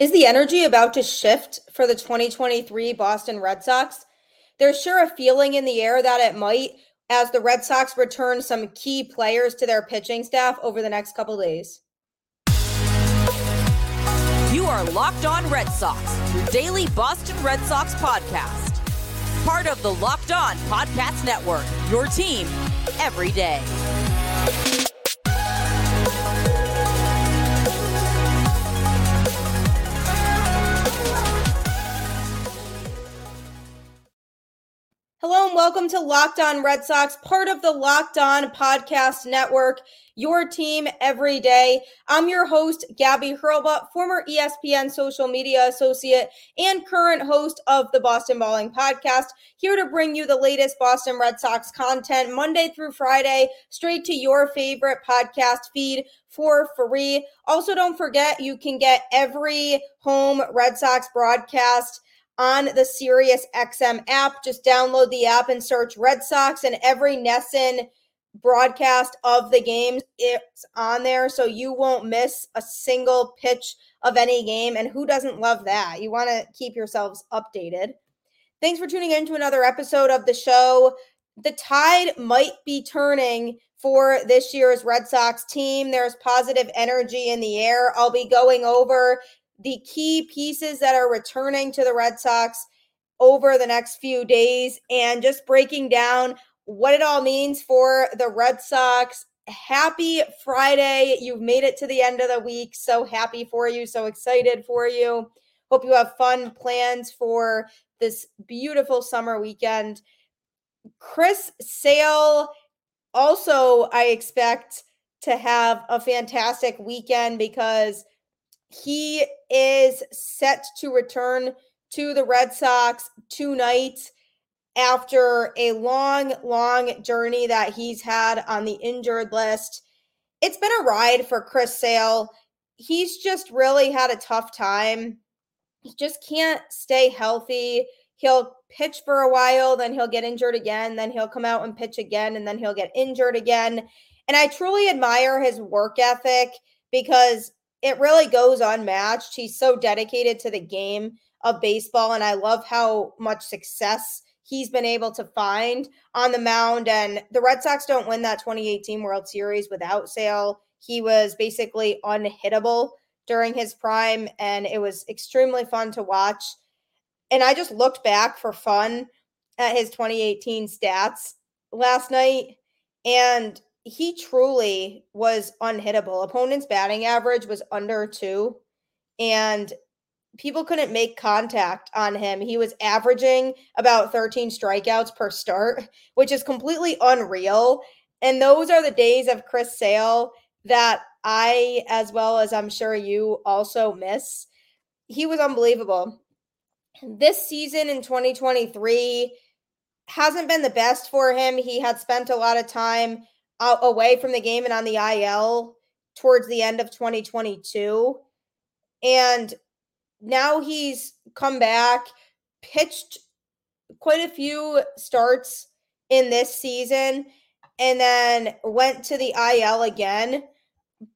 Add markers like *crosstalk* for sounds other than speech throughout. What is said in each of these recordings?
Is the energy about to shift for the 2023 Boston Red Sox? There's sure a feeling in the air that it might as the Red Sox return some key players to their pitching staff over the next couple days. You are Locked On Red Sox, your daily Boston Red Sox podcast. Part of the Locked On Podcast Network, your team every day. Hello and welcome to Locked On Red Sox, part of the Locked On Podcast Network, your team every day. I'm your host, Gabby Hurlbut, former ESPN social media associate and current host of the Boston Balling Podcast, here to bring you the latest Boston Red Sox content Monday through Friday, straight to your favorite podcast feed for free. Also, don't forget you can get every home Red Sox broadcast on the Sirius XM app. Just download the app and search Red Sox, and every NESN broadcast of the games it's on there, so you won't miss a single pitch of any game. And who doesn't love that? You want to keep yourselves updated. Thanks for tuning in to another episode of the show. The tide might be turning for this year's Red Sox team. There's positive energy in the air. I'll be going over the key pieces that are returning to the Red Sox over the next few days and just breaking down what it all means for the Red Sox. Happy Friday. You've made it to the end of the week. So happy for you. So excited for you. Hope you have fun plans for this beautiful summer weekend. Chris Sale also, I expect to have a fantastic weekend because he is set to return to the Red Sox tonight after a long, long journey that he's had on the injured list. It's been a ride for Chris Sale. He's just really had a tough time. He just can't stay healthy. He'll pitch for a while, then he'll get injured again, then he'll come out and pitch again, and then he'll get injured again. And I truly admire his work ethic because it really goes unmatched. He's so dedicated to the game of baseball, and I love how much success he's been able to find on the mound. And the Red Sox don't win that 2018 World Series without Sale. He was basically unhittable during his prime, and it was extremely fun to watch. And I just looked back for fun at his 2018 stats last night, and he truly was unhittable. Opponent's batting average was under two, and people couldn't make contact on him. He was averaging about 13 strikeouts per start, *laughs* which is completely unreal. And those are the days of Chris Sale that I, as well as I'm sure you, also miss. He was unbelievable. This season in 2023 hasn't been the best for him. He had spent a lot of time away from the game and on the IL towards the end of 2022. And now he's come back, pitched quite a few starts in this season, and then went to the IL again.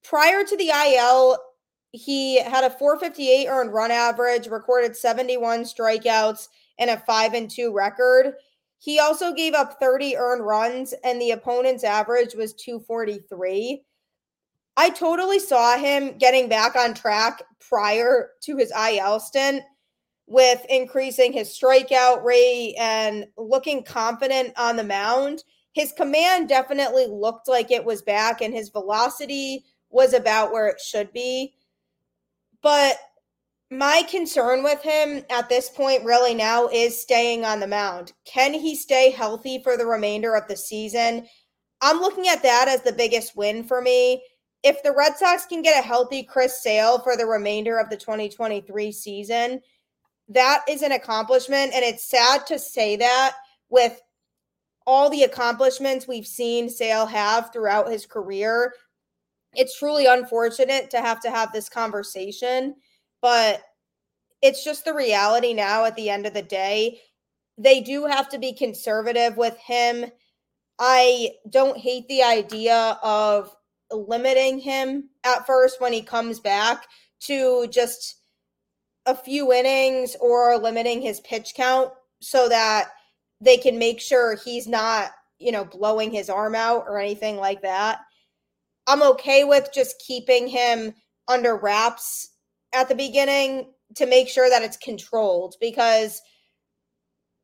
Prior to the IL, he had a 458 earned run average, recorded 71 strikeouts, and a 5 and 2 record. He also gave up 30 earned runs, and the opponent's average was 243. I totally saw him getting back on track prior to his IL stint with increasing his strikeout rate and looking confident on the mound. His command definitely looked like it was back, and his velocity was about where it should be. But my concern with him at this point really now is staying on the mound. Can he stay healthy for the remainder of the season? I'm looking at that as the biggest win for me. If the Red Sox can get a healthy Chris Sale for the remainder of the 2023 season, that is an accomplishment. And it's sad to say that with all the accomplishments we've seen Sale have throughout his career. It's truly unfortunate to have to have this conversation but it's just the reality now at the end of the day. They do have to be conservative with him. I don't hate the idea of limiting him at first when he comes back to just a few innings or limiting his pitch count so that they can make sure he's not, you know, blowing his arm out or anything like that. I'm okay with just keeping him under wraps at the beginning to make sure that it's controlled because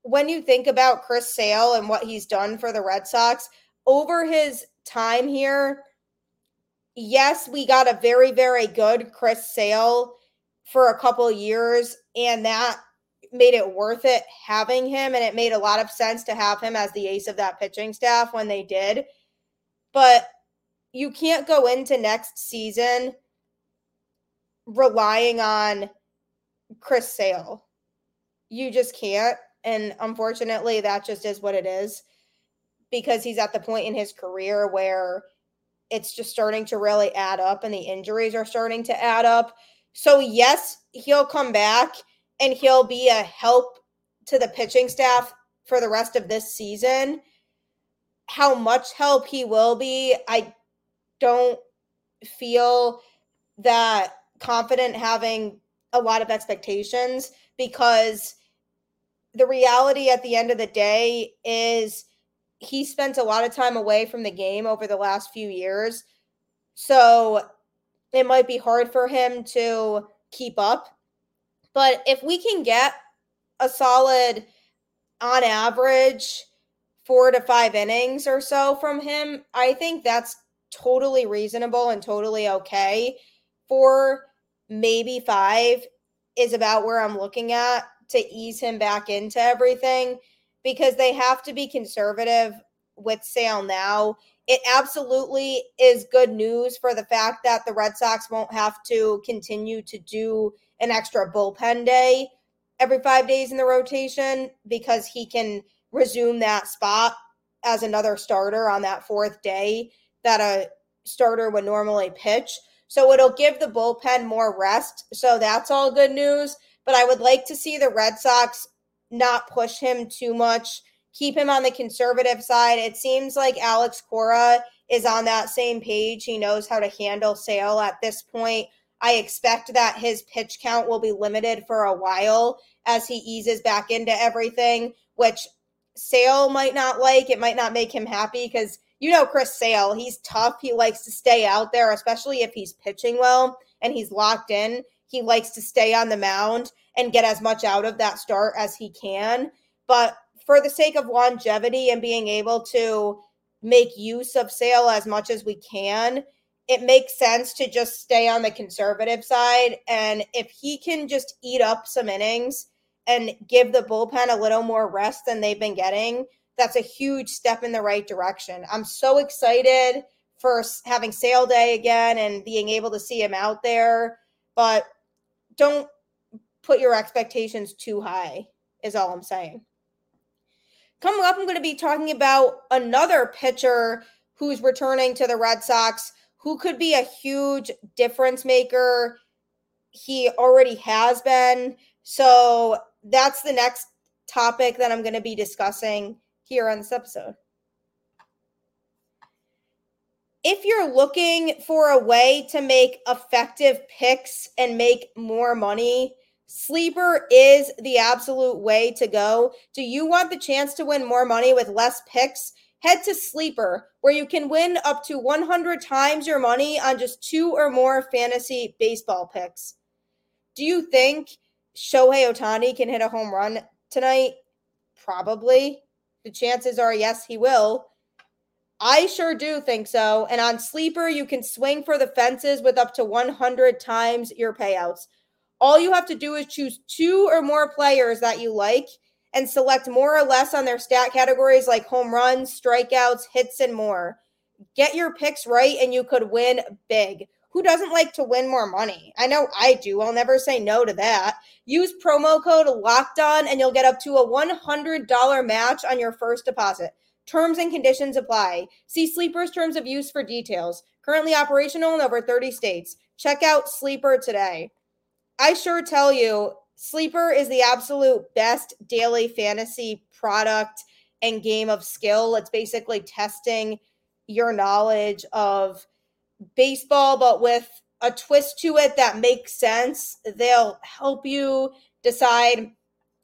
when you think about Chris Sale and what he's done for the Red Sox over his time here, yes, we got a very, very good Chris Sale for a couple years, and that made it worth it having him. And it made a lot of sense to have him as the ace of that pitching staff when they did. But you can't go into next season relying on Chris Sale. You just can't. And unfortunately, that just is what it is because he's at the point in his career where it's just starting to really add up and the injuries are starting to add up. So, yes, he'll come back and he'll be a help to the pitching staff for the rest of this season. How much help he will be, I don't feel that confident having a lot of expectations because the reality at the end of the day is he spent a lot of time away from the game over the last few years. So it might be hard for him to keep up. But if we can get a solid, on average, four to five innings or so from him, I think that's totally reasonable and totally okay. For maybe five is about where I'm looking at to ease him back into everything because they have to be conservative with Sale now. It absolutely is good news for the fact that the Red Sox won't have to continue to do an extra bullpen day every five days in the rotation because he can resume that spot as another starter on that fourth day that a starter would normally pitch. So it'll give the bullpen more rest. So that's all good news. But I would like to see the Red Sox not push him too much, keep him on the conservative side. It seems like Alex Cora is on that same page. He knows how to handle Sale at this point. I expect that his pitch count will be limited for a while as he eases back into everything, which Sale might not like. It might not make him happy because you know Chris Sale, he's tough. He likes to stay out there, especially if he's pitching well and he's locked in. He likes to stay on the mound and get as much out of that start as he can. But for the sake of longevity and being able to make use of Sale as much as we can, it makes sense to just stay on the conservative side. And if he can just eat up some innings and give the bullpen a little more rest than they've been getting, that's a huge step in the right direction. I'm so excited for having sale day again and being able to see him out there. But don't put your expectations too high, is all I'm saying. Coming up, I'm going to be talking about another pitcher who's returning to the Red Sox, who could be a huge difference maker. He already has been. So that's the next topic that I'm going to be discussing here on this episode. If you're looking for a way to make effective picks and make more money, Sleeper is the absolute way to go. Do you want the chance to win more money with less picks? Head to Sleeper, where you can win up to 100 times your money on just two or more fantasy baseball picks. Do you think Shohei Ohtani can hit a home run tonight? Probably. The chances are yes, he will. I sure do think so. And on Sleeper, you can swing for the fences with up to 100 times your payouts. All you have to do is choose two or more players that you like and select more or less on their stat categories like home runs, strikeouts, hits, and more. Get your picks right and you could win big. Who doesn't like to win more money? I know I do. I'll never say no to that. Use promo code locked on and you'll get up to a $100 match on your first deposit. Terms and conditions apply. See Sleeper's terms of use for details. Currently operational in over 30 states. Check out Sleeper today. I sure tell you, Sleeper is the absolute best daily fantasy product and game of skill. It's basically testing your knowledge of baseball, but with a twist to it that makes sense. They'll help you decide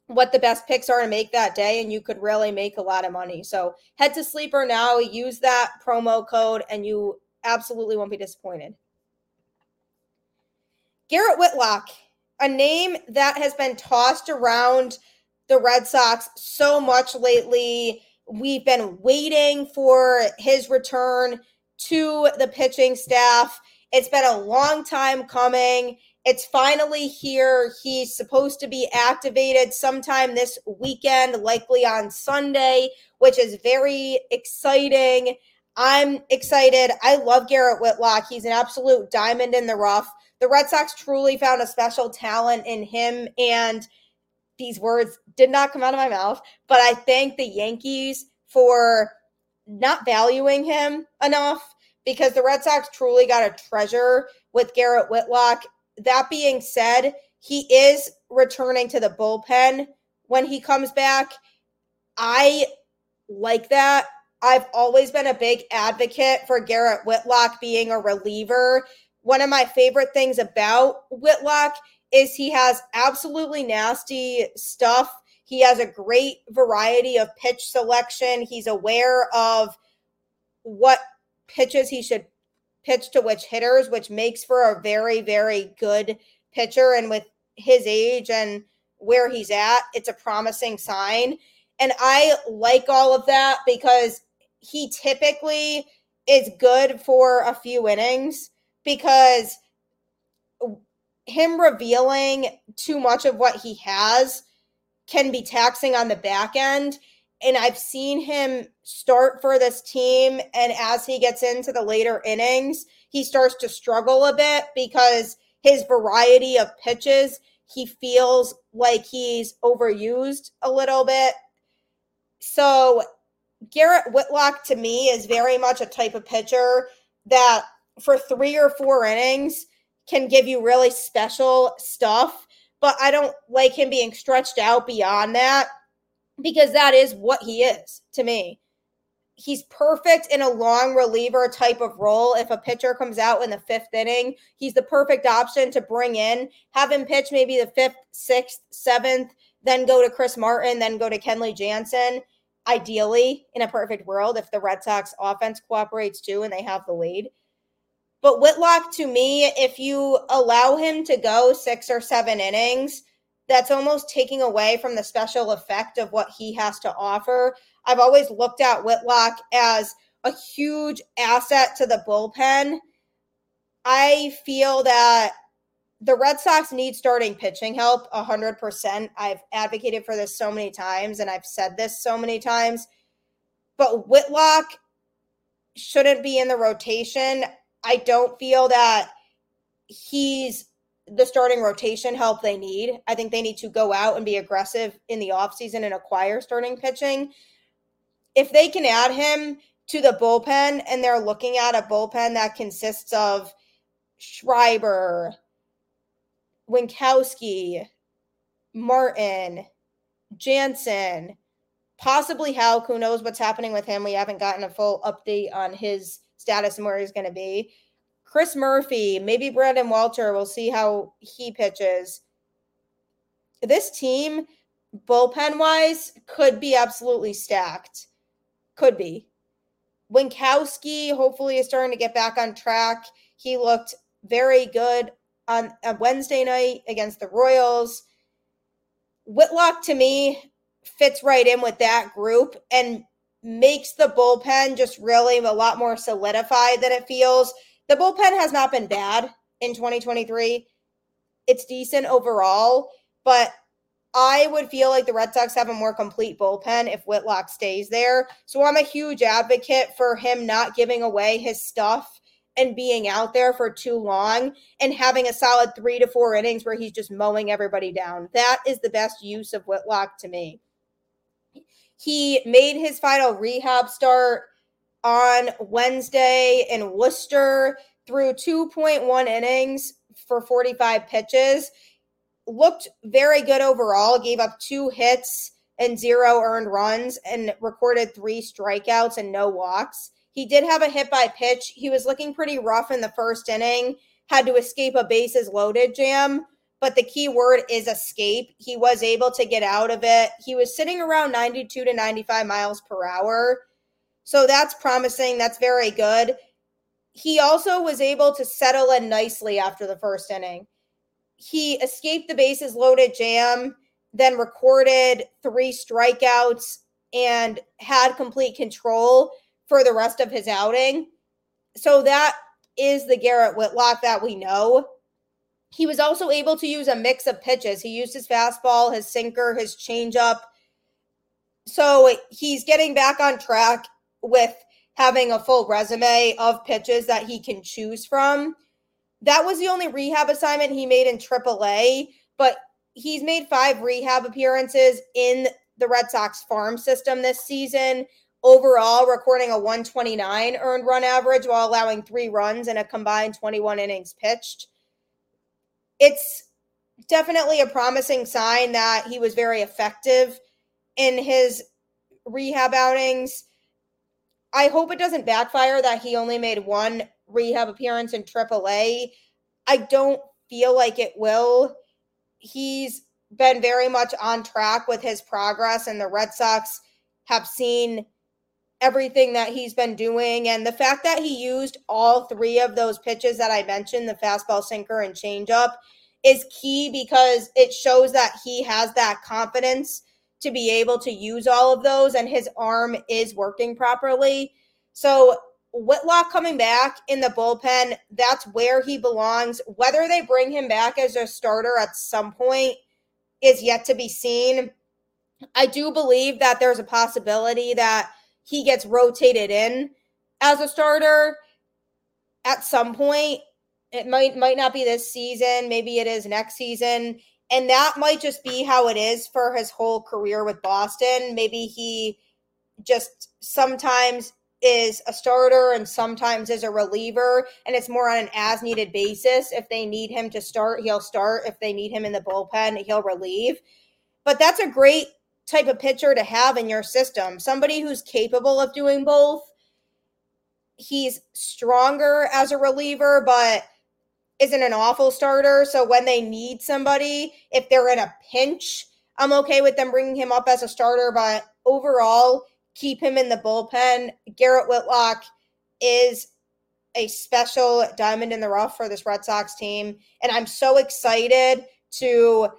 what the best picks are to make that day, and you could really make a lot of money. So head to Sleeper now, use that promo code, and you absolutely won't be disappointed. Garrett Whitlock, a name that has been tossed around the Red Sox so much lately. We've been waiting for his return to the pitching staff. It's been a long time coming. It's finally here. He's supposed to be activated sometime this weekend, likely on Sunday, which is very exciting. I'm excited. I love Garrett Whitlock. He's an absolute diamond in the rough. The Red Sox truly found a special talent in him. And these words did not come out of my mouth, but I thank the Yankees for not valuing him enough because the Red Sox truly got a treasure with Garrett Whitlock. That being said, he is returning to the bullpen when he comes back. I like that. I've always been a big advocate for Garrett Whitlock being a reliever. One of my favorite things about Whitlock is he has absolutely nasty stuff. He has a great variety of pitch selection. He's aware of what pitches he should pitch to which hitters, which makes for a very, very good pitcher. And with his age and where he's at, it's a promising sign. And I like all of that because he typically is good for a few innings because him revealing too much of what he has can be taxing on the back end. And I've seen him start for this team. And as he gets into the later innings, he starts to struggle a bit because his variety of pitches, he feels like he's overused a little bit. So, Garrett Whitlock to me is very much a type of pitcher that for three or four innings, can give you really special stuff, but I don't like him being stretched out beyond that because that is what he is to me. He's perfect in a long reliever type of role. If a pitcher comes out in the fifth inning, he's the perfect option to bring in, have him pitch maybe the fifth, sixth, seventh, then go to Chris Martin, then go to Kenley Jansen. Ideally, in a perfect world, if the Red Sox offense cooperates too and they have the lead. But Whitlock, to me, if you allow him to go six or seven innings, that's almost taking away from the special effect of what he has to offer. I've always looked at Whitlock as a huge asset to the bullpen. I feel that the Red Sox need starting pitching help 100%. I've advocated for this so many times and I've said this so many times. But Whitlock shouldn't be in the rotation. I don't feel that he's the starting rotation help they need. I think they need to go out and be aggressive in the offseason and acquire starting pitching. If they can add him to the bullpen and they're looking at a bullpen that consists of Schreiber, Winckowski, Martin, Jansen, possibly Houck. Who knows what's happening with him? We haven't gotten a full update on his status and where he's going to be. Chris Murphy, maybe Brandon Walter. We'll see how he pitches. This team, bullpen wise, could be absolutely stacked. Could be. Winckowski hopefully is starting to get back on track. He looked very good on a Wednesday night against the Royals. Whitlock to me fits right in with that group. And makes the bullpen just really a lot more solidified than it feels. The bullpen has not been bad in 2023. It's decent overall, but I would feel like the Red Sox have a more complete bullpen if Whitlock stays there. So I'm a huge advocate for him not giving away his stuff and being out there for too long and having a solid three to four innings where he's just mowing everybody down. That is the best use of Whitlock to me. He made his final rehab start on Wednesday in Worcester through 2.1 innings for 45 pitches. Looked very good overall, gave up two hits and zero earned runs and recorded three strikeouts and no walks. He did have a hit by pitch. He was looking pretty rough in the first inning. had to escape a bases loaded jam, but the key word is escape. He was able to get out of it. He was sitting around 92 to 95 miles per hour. So that's promising. That's very good. He also was able to settle in nicely after the first inning. He escaped the bases loaded jam, then recorded three strikeouts and had complete control for the rest of his outing. So that is the Garrett Whitlock that we know. He was also able to use a mix of pitches. He used his fastball, his sinker, his changeup. So he's getting back on track with having a full resume of pitches that he can choose from. That was the only rehab assignment he made in AAA, but he's made five rehab appearances in the Red Sox farm system this season, overall recording a 129 earned run average while allowing three runs in a combined 21 innings pitched. It's definitely a promising sign that he was very effective in his rehab outings. I hope it doesn't backfire that he only made one rehab appearance in AAA. I don't feel like it will. He's been very much on track with his progress, and the Red Sox have seen everything that he's been doing. And the fact that he used all three of those pitches that I mentioned the fastball, sinker, and changeup is key because it shows that he has that confidence to be able to use all of those and his arm is working properly. So, Whitlock coming back in the bullpen, that's where he belongs. Whether they bring him back as a starter at some point is yet to be seen. I do believe that there's a possibility that he gets rotated in as a starter at some point. It might might not be this season, maybe it is next season. And that might just be how it is for his whole career with Boston. Maybe he just sometimes is a starter and sometimes is a reliever and it's more on an as needed basis if they need him to start he'll start if they need him in the bullpen he'll relieve but that's a great type of pitcher to have in your system somebody who's capable of doing both he's stronger as a reliever but isn't an awful starter so when they need somebody if they're in a pinch i'm okay with them bringing him up as a starter but overall keep him in the bullpen. Garrett Whitlock is a special diamond in the rough for this Red Sox team. And I'm so excited to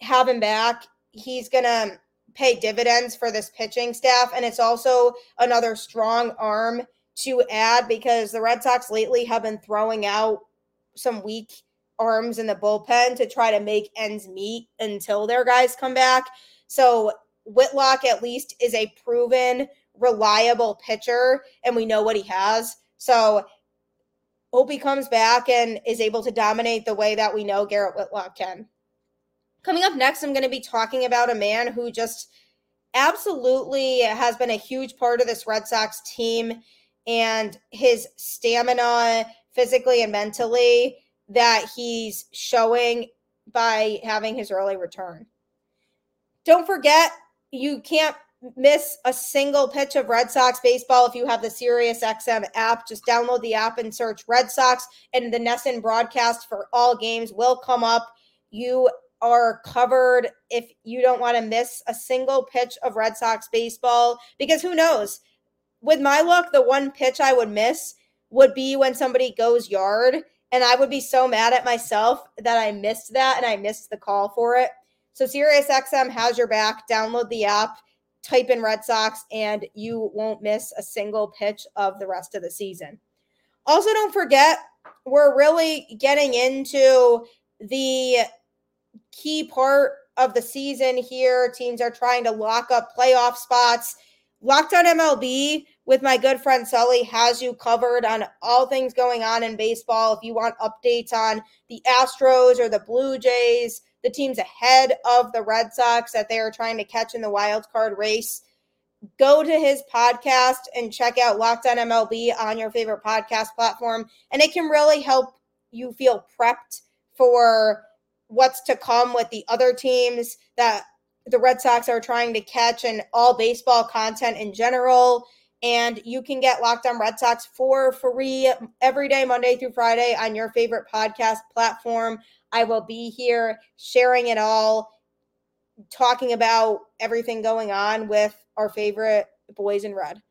have him back. He's going to pay dividends for this pitching staff. And it's also another strong arm to add because the Red Sox lately have been throwing out some weak arms in the bullpen to try to make ends meet until their guys come back. So Whitlock at least is a proven, reliable pitcher, and we know what he has. So hope he comes back and is able to dominate the way that we know Garrett Whitlock can. Coming up next, I'm going to be talking about a man who just absolutely has been a huge part of this Red Sox team and his stamina physically and mentally that he's showing by having his early return. Don't forget, you can't miss a single pitch of Red Sox baseball if you have the Sirius XM app. Just download the app and search Red Sox, and the NESN broadcast for all games will come up. You are covered if you don't want to miss a single pitch of Red Sox baseball because who knows? With my luck, the one pitch I would miss would be when somebody goes yard. And I would be so mad at myself that I missed that and I missed the call for it. So SiriusXM has your back. Download the app, type in Red Sox, and you won't miss a single pitch of the rest of the season. Also, don't forget, we're really getting into the key part of the season here. Teams are trying to lock up playoff spots. Locked on MLB with my good friend Sully has you covered on all things going on in baseball. If you want updates on the Astros or the Blue Jays, the teams ahead of the Red Sox that they are trying to catch in the wild card race. Go to his podcast and check out Locked on MLB on your favorite podcast platform. And it can really help you feel prepped for what's to come with the other teams that the Red Sox are trying to catch and all baseball content in general. And you can get Locked On Red Sox for free every day, Monday through Friday, on your favorite podcast platform. I will be here sharing it all, talking about everything going on with our favorite boys in red.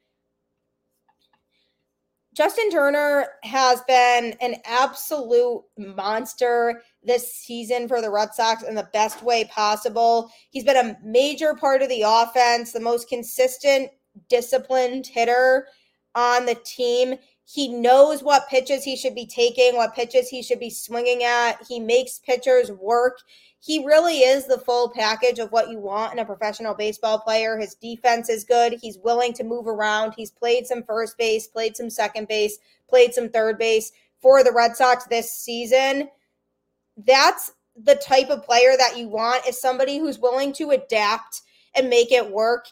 Justin Turner has been an absolute monster this season for the Red Sox in the best way possible. He's been a major part of the offense, the most consistent, disciplined hitter on the team. He knows what pitches he should be taking, what pitches he should be swinging at. He makes pitchers work he really is the full package of what you want in a professional baseball player. His defense is good. He's willing to move around. He's played some first base, played some second base, played some third base for the Red Sox this season. That's the type of player that you want is somebody who's willing to adapt and make it work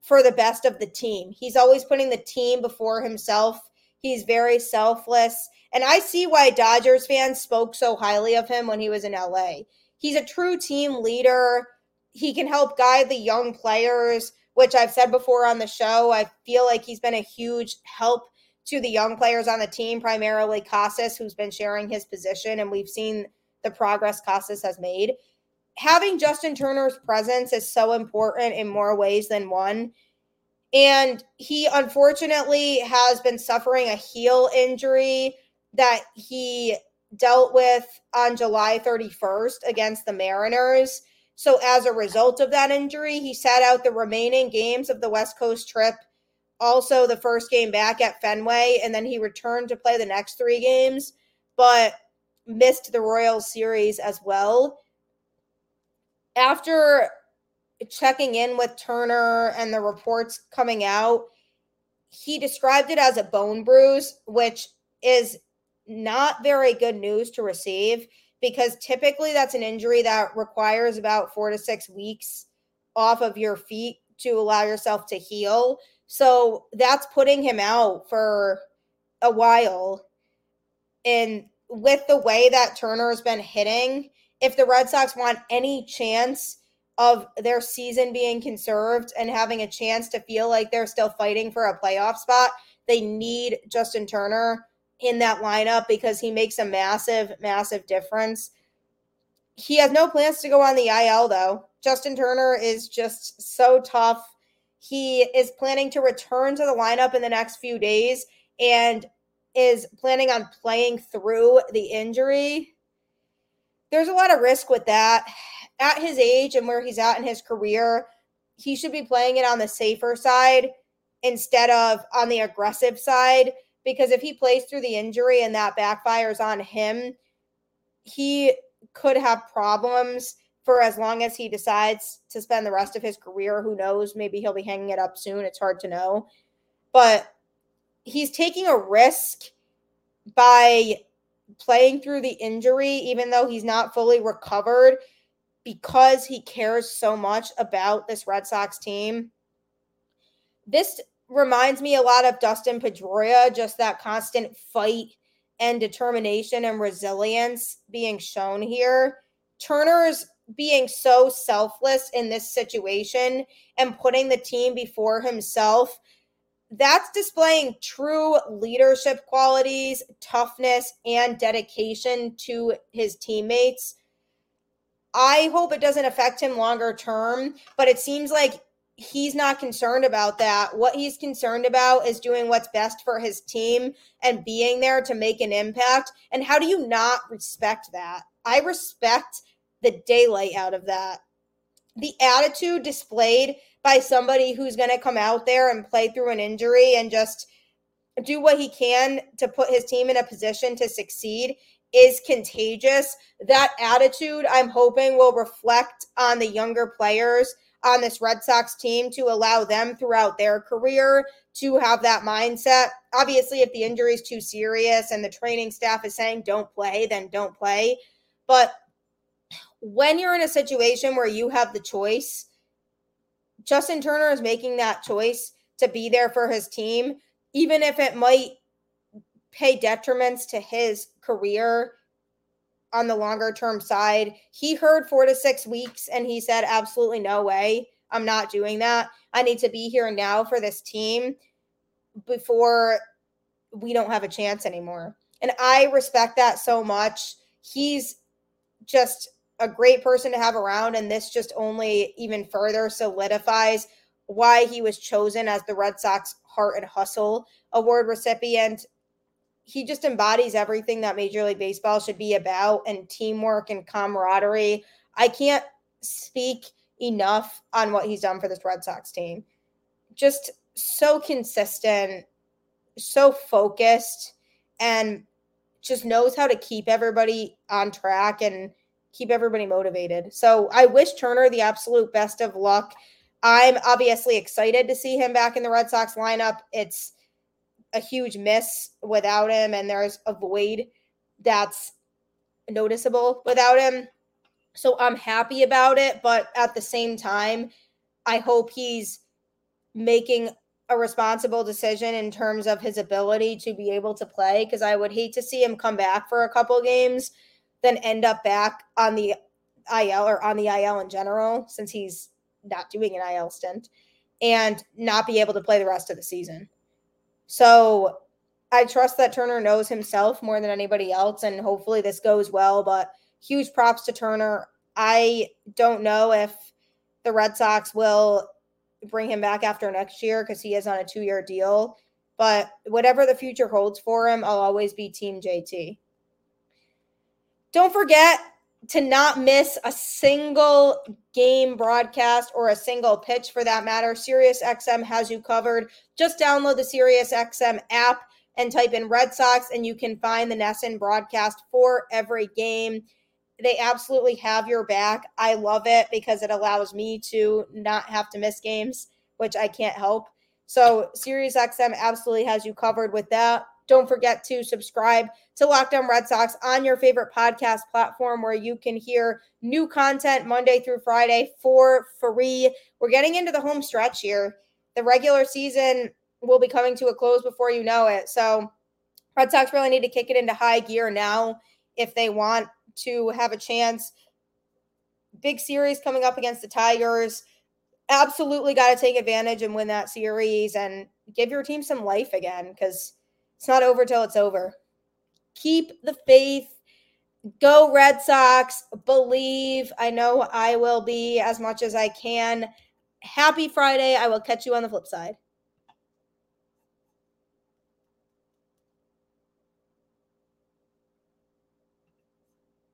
for the best of the team. He's always putting the team before himself. He's very selfless. And I see why Dodgers fans spoke so highly of him when he was in LA he's a true team leader. He can help guide the young players, which I've said before on the show. I feel like he's been a huge help to the young players on the team, primarily Casas, who's been sharing his position, and we've seen the progress Casas has made. Having Justin Turner's presence is so important in more ways than one. And he unfortunately has been suffering a heel injury that he dealt with on July 31st against the Mariners. So, as a result of that injury, he sat out the remaining games of the West Coast trip, also the first game back at Fenway, and then he returned to play the next three games, but missed the Royals series as well. After checking in with Turner and the reports coming out, he described it as a bone bruise, which is not very good news to receive because typically that's an injury that requires about four to six weeks off of your feet to allow yourself to heal. So that's putting him out for a while. And with the way that Turner's been hitting, if the Red Sox want any chance of their season being conserved and having a chance to feel like they're still fighting for a playoff spot, they need Justin Turner in that lineup because he makes a massive, massive difference. He has no plans to go on the IL though. Justin Turner is just so tough. He is planning to return to the lineup in the next few days and is planning on playing through the injury. There's a lot of risk with that. At his age and where he's at in his career, he should be playing it on the safer side instead of on the aggressive side because if he plays through the injury and that backfires on him, he could have problems for as long as he decides to spend the rest of his career. Who knows? Maybe he'll be hanging it up soon. It's hard to know. But he's taking a risk by playing through the injury, even though he's not fully recovered, because he cares so much about this Red Sox team. This reminds me a lot of Dustin Pedroia, just that constant fight and determination and resilience being shown here. Turner's being so selfless in this situation and putting the team before himself. That's displaying true leadership qualities, toughness, and dedication to his teammates. I hope it doesn't affect him longer term, but it seems like he's not concerned about that. What he's concerned about is doing what's best for his team and being there to make an impact. And how do you not respect that? I respect the daylight out of that. The attitude displayed by somebody who's going to come out there and play through an injury and just do what he can to put his team in a position to succeed is contagious. That attitude, I'm hoping, will reflect on the younger players on this Red Sox team to allow them throughout their career to have that mindset. Obviously, if the injury is too serious and the training staff is saying don't play, then don't play. But when you're in a situation where you have the choice, Justin Turner is making that choice to be there for his team, even if it might pay detriments to his career on the longer term side. He heard four to six weeks and he said, absolutely no way. I'm not doing that. I need to be here now for this team. before we don't have a chance anymore. And I respect that so much. He's just a great person to have around. And this just only even further solidifies why he was chosen as the Red Sox Heart and Hustle Award recipient. He just embodies everything that Major League Baseball should be about and teamwork and camaraderie. I can't speak enough on what he's done for this Red Sox team. Just so consistent, so focused, and just knows how to keep everybody on track and keep everybody motivated. So I wish Turner the absolute best of luck. I'm obviously excited to see him back in the Red Sox lineup. It's a huge miss without him, and there's a void that's noticeable without him. So I'm happy about it, but at the same time, I hope he's making a responsible decision in terms of his ability to be able to play because I would hate to see him come back for a couple games then end up back on the IL or on the IL in general since he's not doing an IL stint and not be able to play the rest of the season. So I trust that Turner knows himself more than anybody else and hopefully this goes well, but huge props to Turner. I don't know if the Red Sox will bring him back after next year because he is on a two year deal. But whatever the future holds for him, I'll always be Team JT. Don't forget to not miss a single game broadcast or a single pitch for that matter. SiriusXM has you covered. Just download the SiriusXM app and type in Red Sox, and you can find the NESN broadcast for every game. They absolutely have your back. I love it because it allows me to not have to miss games, which I can't help. So SiriusXM absolutely has you covered with that. Don't forget to subscribe to Locked On Red Sox on your favorite podcast platform where you can hear new content Monday through Friday for free. We're getting into the home stretch here. The regular season will be coming to a close before you know it. So, Red Sox really need to kick it into high gear now if they want to have a chance. Big series coming up against the Tigers. Absolutely got to take advantage and win that series and give your team some life again because it's not over till it's over. Keep the faith. Go Red Sox. Believe. I know I will be as much as I can. Happy Friday. I will catch you on the flip side.